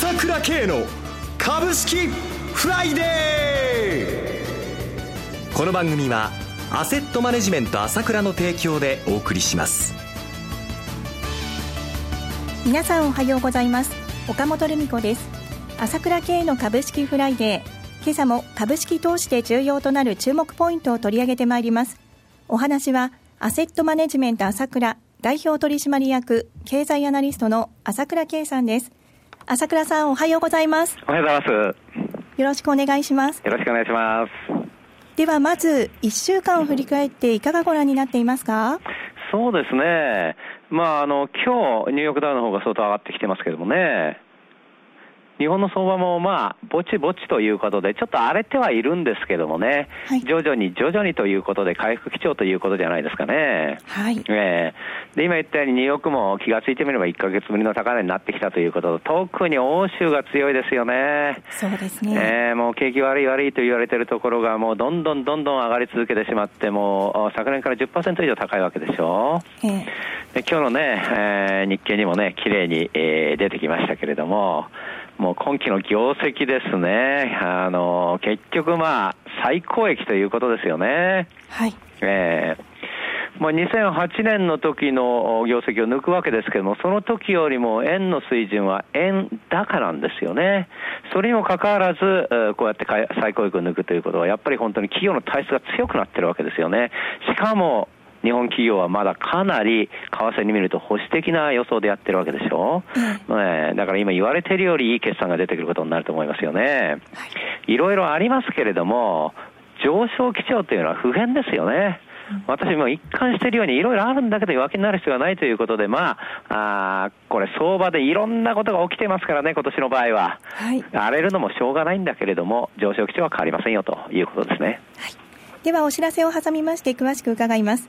朝倉慶の株式フライデー。この番組はアセットマネジメント朝倉の提供でお送りします。皆さんおはようございます。岡本留美子です。朝倉慶の株式フライデー。今朝も株式投資で重要となる注目ポイントを取り上げてまいります。お話はアセットマネジメント朝倉代表取締役経済アナリストの朝倉慶さんです。朝倉さんおはようございます。おはようございます。よろしくお願いします。よろしくお願いします。ではまず1週間を振り返っていかがご覧になっていますか？そうですね。まああの今日ニューヨークダウの方が相当上がってきてますけどもね日本の相場もまあ、ぼちぼちということで、ちょっと荒れてはいるんですけどもね、はい、徐々に徐々にということで、回復基調ということじゃないですかね。はい。えー、で、今言ったように、ニューヨークも気がついてみれば1か月ぶりの高値になってきたということで、特に欧州が強いですよね。そうですね。えー、もう景気悪い悪いと言われてるところが、もうどんどんどんどん上がり続けてしまって、もう昨年から10%以上高いわけでしょ。えー、で今日のね、えー、日経にもね、綺麗に、えー、出てきましたけれども、もう今期の業績ですね。あの、結局まあ、最高益ということですよね。はい。えーまあ、2008年の時の業績を抜くわけですけども、その時よりも円の水準は円高なんですよね。それにもかかわらず、こうやって最高益を抜くということは、やっぱり本当に企業の体質が強くなってるわけですよね。しかも、日本企業はまだかなり為替に見ると保守的な予想でやってるわけでしょ、うん、だから今言われてるよりいい決算が出てくることになると思いますよね。いろいろありますけれども、上昇基調というのは普遍ですよね。私も一貫しているようにいろいろあるんだけど弱気になる必要はないということで、まあ、あこれ相場でいろんなことが起きてますからね、今年の場合は。はい、荒れるのもしょうがないんだけれども、上昇基調は変わりませんよということですね。はい、ではお知らせを挟みまして詳しく伺います。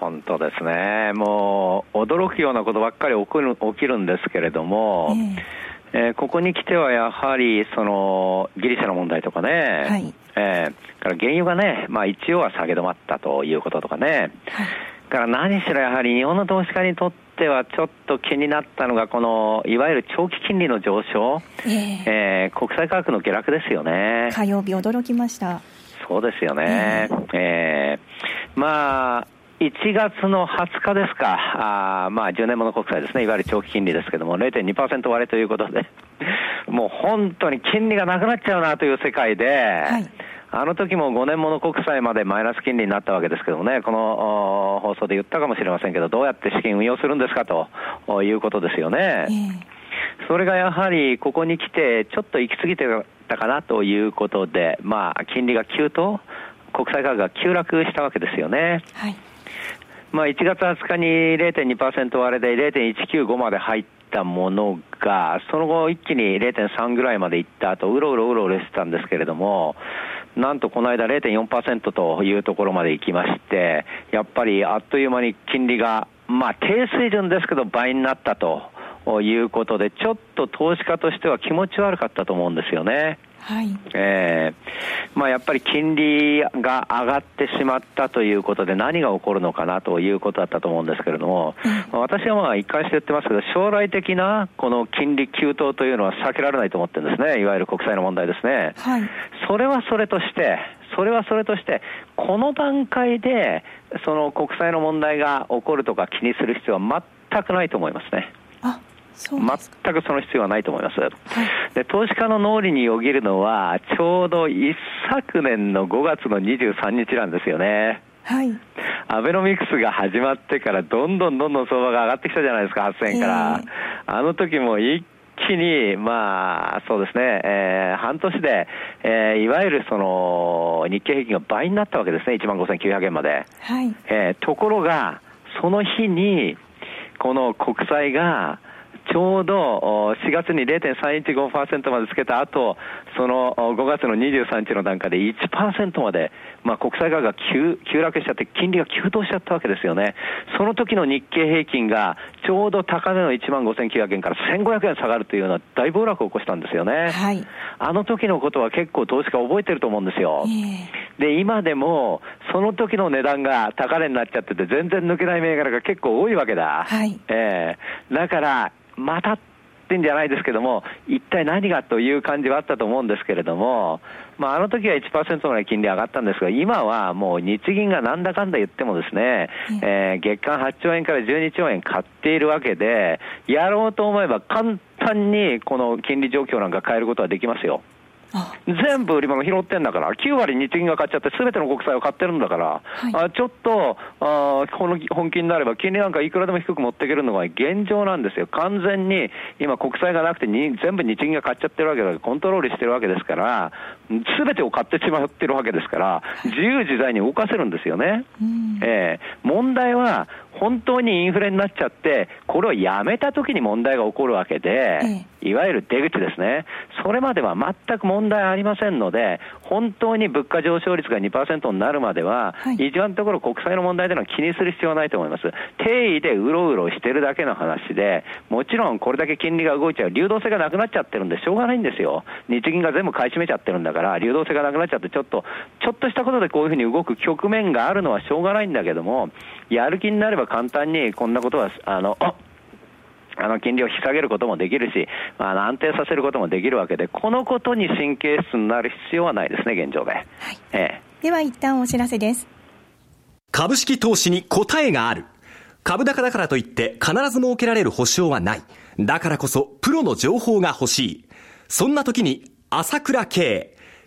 本当ですね、もう驚くようなことばっかり起きる起きるんですけれども、えー、えー、ここに来てはやはりそのギリシャの問題とかね、はい、えー、から原油がね、まあ、一応は下げ止まったということとかね、はい、から何しろやはり日本の投資家にとってはちょっと気になったのが、このいわゆる長期金利の上昇、えー、えー、国際価格の下落ですよね。火曜日、驚きました。そうですよね。えー、えー、まあ1月の20日ですか、あまあ10年物国債ですね、いわゆる長期金利ですけども、0.2%割れということで、もう本当に金利がなくなっちゃうなという世界で、はい、あの時も5年物国債までマイナス金利になったわけですけどもね、この放送で言ったかもしれませんけど、どうやって資金運用するんですかということですよね。えー、それがやはりここに来て、ちょっと行き過ぎてたかなということで、まあ、金利が急騰、国債価格が急落したわけですよね。はいまあ、1月20日に0.2%割れで0.195まで入ったものが、その後一気に0.3ぐらいまでいった後、うろうろうろうろしてたんですけれども、なんとこの間0.4%というところまで行きまして、やっぱりあっという間に金利が、まあ低水準ですけど倍になったということで、ちょっと投資家としては気持ち悪かったと思うんですよね。はい、えーまあ、やっぱり金利が上がってしまったということで何が起こるのかなということだったと思うんですけれども、うん、私はまあ一貫して言ってますけど将来的なこの金利急騰というのは避けられないと思ってるんですね。いわゆる国債の問題ですね、はい、それはそれとしてそれはそれとして、この段階で、その国債の問題が起こるとか気にする必要は全くないと思いますね。あ全くその必要はないと思います。はい、で投資家の脳裏によぎるのは、ちょうど一昨年の5月の23日なんですよね。はい、アベノミクスが始まってから、どんどんどんどん相場が上がってきたじゃないですか、8000円から。えー、あの時も一気に、まあ、そうですね、えー、半年で、えー、いわゆるその日経平均が倍になったわけですね、1万5900円まで。はい、えー、ところが、その日に、この国債が、ちょうど4月に0.315%までつけた後、その5月の23日の段階で1%まで、まあ、国債価格が急急落しちゃって、金利が急騰しちゃったわけですよね。その時の日経平均が、ちょうど高値の1万5900円から1500円下がるというような大暴落を起こしたんですよね。はい、あの時のことは結構投資家覚えてると思うんですよ。で、今でも、その時の値段が高値になっちゃってて、全然抜けない銘柄が結構多いわけだ。はい、えー、だから、またってんじゃないですけども、一体何がという感じはあったと思うんですけれども、まあ、あの時は1%ぐらい金利上がったんですが、今はもう日銀がなんだかんだ言ってもですね、えー、月間8兆円から12兆円買っているわけで、やろうと思えば簡単にこの金利状況なんか変えることはできますよ。全部売り物拾ってんだから、9割日銀が買っちゃって、すべての国債を買ってるんだから、はい、あちょっとあこの本気になれば、金利なんかいくらでも低く持っていけるのが現状なんですよ、完全に今、国債がなくてに、全部日銀が買っちゃってるわけだから、コントロールしてるわけですから、すべてを買ってしまってるわけですから、自由自在に動かせるんですよね。えー、問題は本当にインフレになっちゃって、これをやめたときに問題が起こるわけで、いわゆる出口ですね、それまでは全く問題ありませんので、本当に物価上昇率が2%になるまでは、はい、一番のところ、国債の問題というのは気にする必要はないと思います。定位でうろうろしてるだけの話で、もちろんこれだけ金利が動いちゃう、流動性がなくなっちゃってるんで、しょうがないんですよ。日銀が全部買い占めちゃってるんだから、流動性がなくなっちゃって、ちょっと、ちょっとしたことでこういうふうに動く局面があるのはしょうがないんだけども、やる気になれば簡単にこんなことは、あの、あの金利を引き下げることもできるし、あの安定させることもできるわけで、このことに神経質になる必要はないですね、現状で。はいええ、では一旦お知らせです。株式投資に答えがある。株高だからといって必ず設けられる保証はない。だからこそプロの情報が欲しい。そんな時に朝倉慶。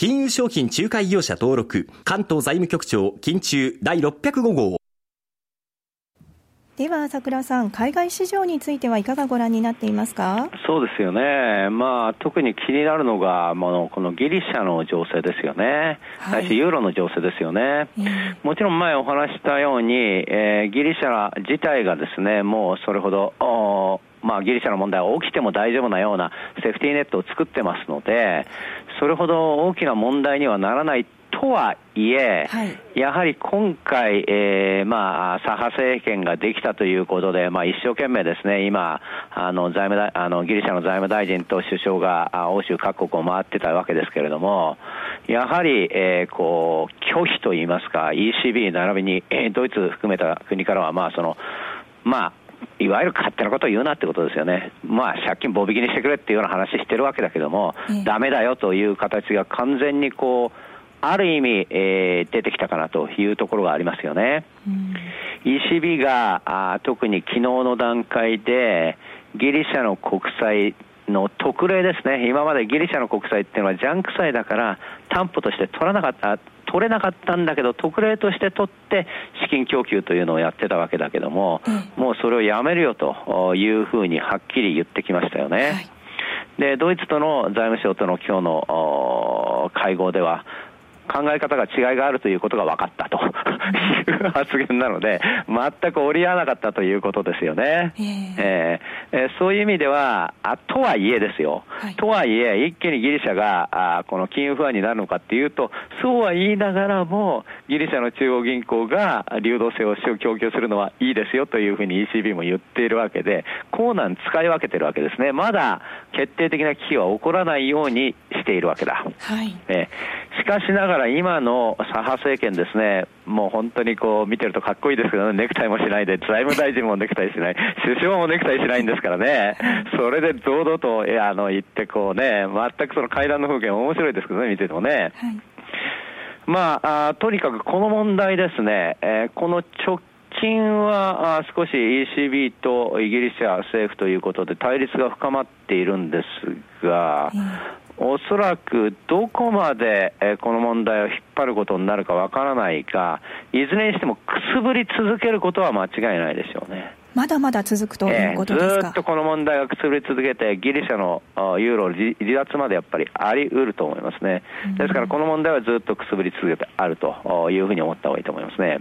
金融商品仲介業者登録関東財務局長金中第605号。では朝倉さん、海外市場についてはいかがご覧になっていますか？そうですよね、まあ、特に気になるのが、もうこのギリシャの情勢ですよね、はい、ユーロの情勢ですよね、えー、もちろん前お話したように、えー、ギリシャ自体がですねもうそれほどまあ、ギリシャの問題は起きても大丈夫なようなセーフティーネットを作ってますので、それほど大きな問題にはならないとはいえ、はい、やはり今回、えー、まあ、左派政権ができたということで、まあ、一生懸命ですね、今、あの、財務大、あの、ギリシャの財務大臣と首相が欧州各国を回ってたわけですけれども、やはり、えー、こう、拒否といいますか、ECB 並びに、えー、ドイツ含めた国からは、まあ、その、まあ、いわゆる勝手なことを言うなってことですよね、まあ、借金棒引きにしてくれっていうような話してるわけだけども、だめだよという形が完全にこう、ある意味、えー、出てきたかなというところがありますよね。うん、ECB があ特に昨日の段階で、ギリシャの国債の特例ですね、今までギリシャの国債っていうのはジャンク債だから担保として取らなかった、取れなかったんだけど、特例として取って資金供給というのをやってたわけだけども、うん、もうそれをやめるよというふうにはっきり言ってきましたよね。はい、で、ドイツとの財務省との今日の会合では、考え方が違いがあるということが分かったと。いう発言なので、全く折り合わなかったということですよね。えー、えー、そういう意味では、あとはいえですよ、はい、とはいえ、一気にギリシャがあこの金融不安になるのかっていうと、そうは言いながらも、ギリシャの中央銀行が流動性を供給するのはいいですよというふうに ECB も言っているわけで、コーナー使い分けてるわけですね。まだ決定的な危機は起こらないようにしているわけだ。はい、えー、しかしながら今の左派政権ですね、もう本当にこう見てるとかっこいいですけどね、ネクタイもしないで、財務大臣もネクタイしない、首相もネクタイしないんですからね、それで堂々とあの言って、こうね、全くその会談の風景面白いですけどね、見ててもね。はい。まあ、あとにかくこの問題ですね、えー、この直近は少し ECB とイギリスや政府ということで対立が深まっているんですが、おそらくどこまでこの問題を引っ張ることになるかわからないが、いずれにしてもくすぶり続けることは間違いないでしょうね。まだまだ続くということですか、えー、ずっとこの問題がくすぶり続けて、ギリシャのユーロ離脱までやっぱりあり得ると思いますね、ですからこの問題はずっとくすぶり続けてあるというふうに思った方がいいと思いますね。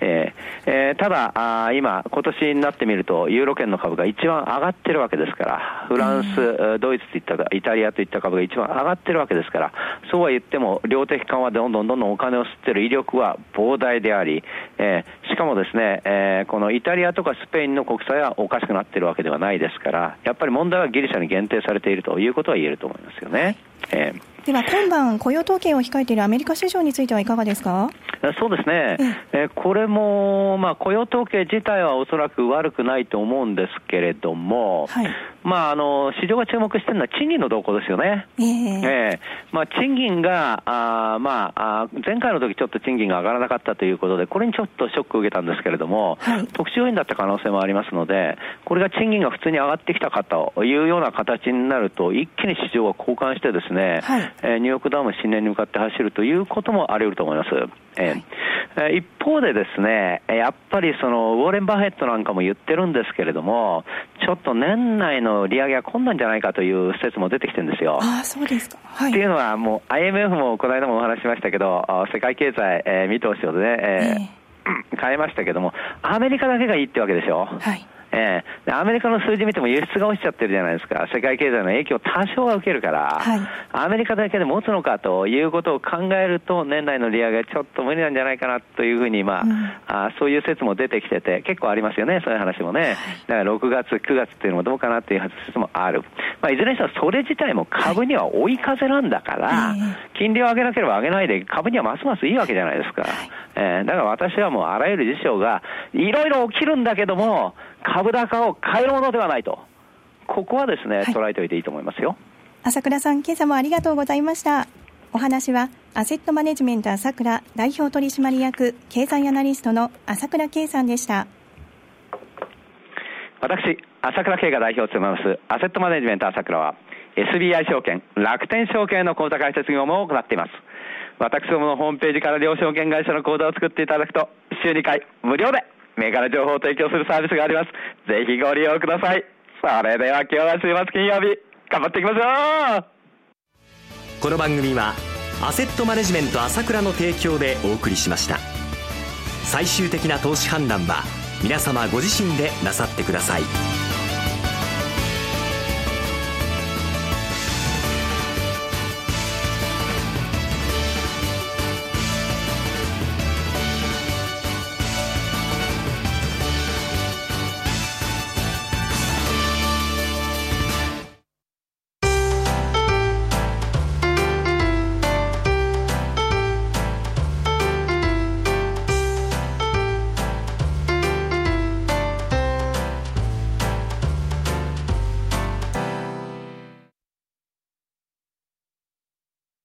えーえー、ただあ、今、今年になってみると、ユーロ圏の株が一番上がってるわけですから、フランス、ドイツといったイタリアといった株が一番上がってるわけですから、そうは言っても、量的緩和でどんどんどんどんお金を吸ってる威力は膨大であり、えー、しかもですね、えー、このイタリアとかスペインの国債はおかしくなっているわけではないですから、やっぱり問題はギリシャに限定されているということは言えると思いますよね。えーでは今晩、雇用統計を控えているアメリカ市場についてはいかがですか？そうですね、えこれも、まあ、雇用統計自体はおそらく悪くないと思うんですけれども、はい、まあ、あの市場が注目しているのは賃金の動向ですよね。えー、えー、まあ、賃金があ、まあ、前回の時ちょっと賃金が上がらなかったということで、これにちょっとショックを受けたんですけれども、はい、特殊要因だった可能性もありますので、これが賃金が普通に上がってきたかというような形になると、一気に市場が交換してですね、はいえー、ニューヨークダウン新年に向かって走るということもあり得ると思います。えー、一方でですね、やっぱりそのウォーレン・バフェットなんかも言ってるんですけれども、ちょっと年内の利上げは困難じゃないかという説も出てきてるんですよ。あそうですか。はい、っていうのは、もう IMF もこの間もお話ししましたけど、世界経済、えー、見通しをね、えー、変えましたけども、アメリカだけがいいってわけでしょ。はいええ。ー、アメリカの数字見ても輸出が落ちちゃってるじゃないですか、世界経済の影響多少は受けるから、はい、アメリカだけで持つのかということを考えると、年内の利上げ、ちょっと無理なんじゃないかなというふうに、まあ、うん、あそういう説も出てきてて、結構ありますよね、そういう話もね、だから6月、9月っていうのもどうかなっていう説もある、まあ、いずれにしてもそれ自体も株には追い風なんだから、はい、金利を上げなければ上げないで、株にはますますいいわけじゃないですか。えー、だから私はもうあらゆる事象がいろいろ起きるんだけども、株高を変えるものではないと。ここはですね、はい、捉えておいていいと思いますよ。朝倉さん、今朝もありがとうございました。お話は、アセットマネジメント朝倉代表取締役経済アナリストの朝倉圭さんでした。私、朝倉圭が代表を務めますアセットマネジメント朝倉は、SBI 証券、楽天証券の口座開設業務を行っています。私どものホームページから両証券会社の口座を作っていただくと、週2回無料で銘柄情報を提供するサービスがあります。ぜひご利用ください。それでは今日は週末金曜日、頑張っていきましょうこの番組は、アセットマネジメント朝倉の提供でお送りしました。最終的な投資判断は、皆様ご自身でなさってください。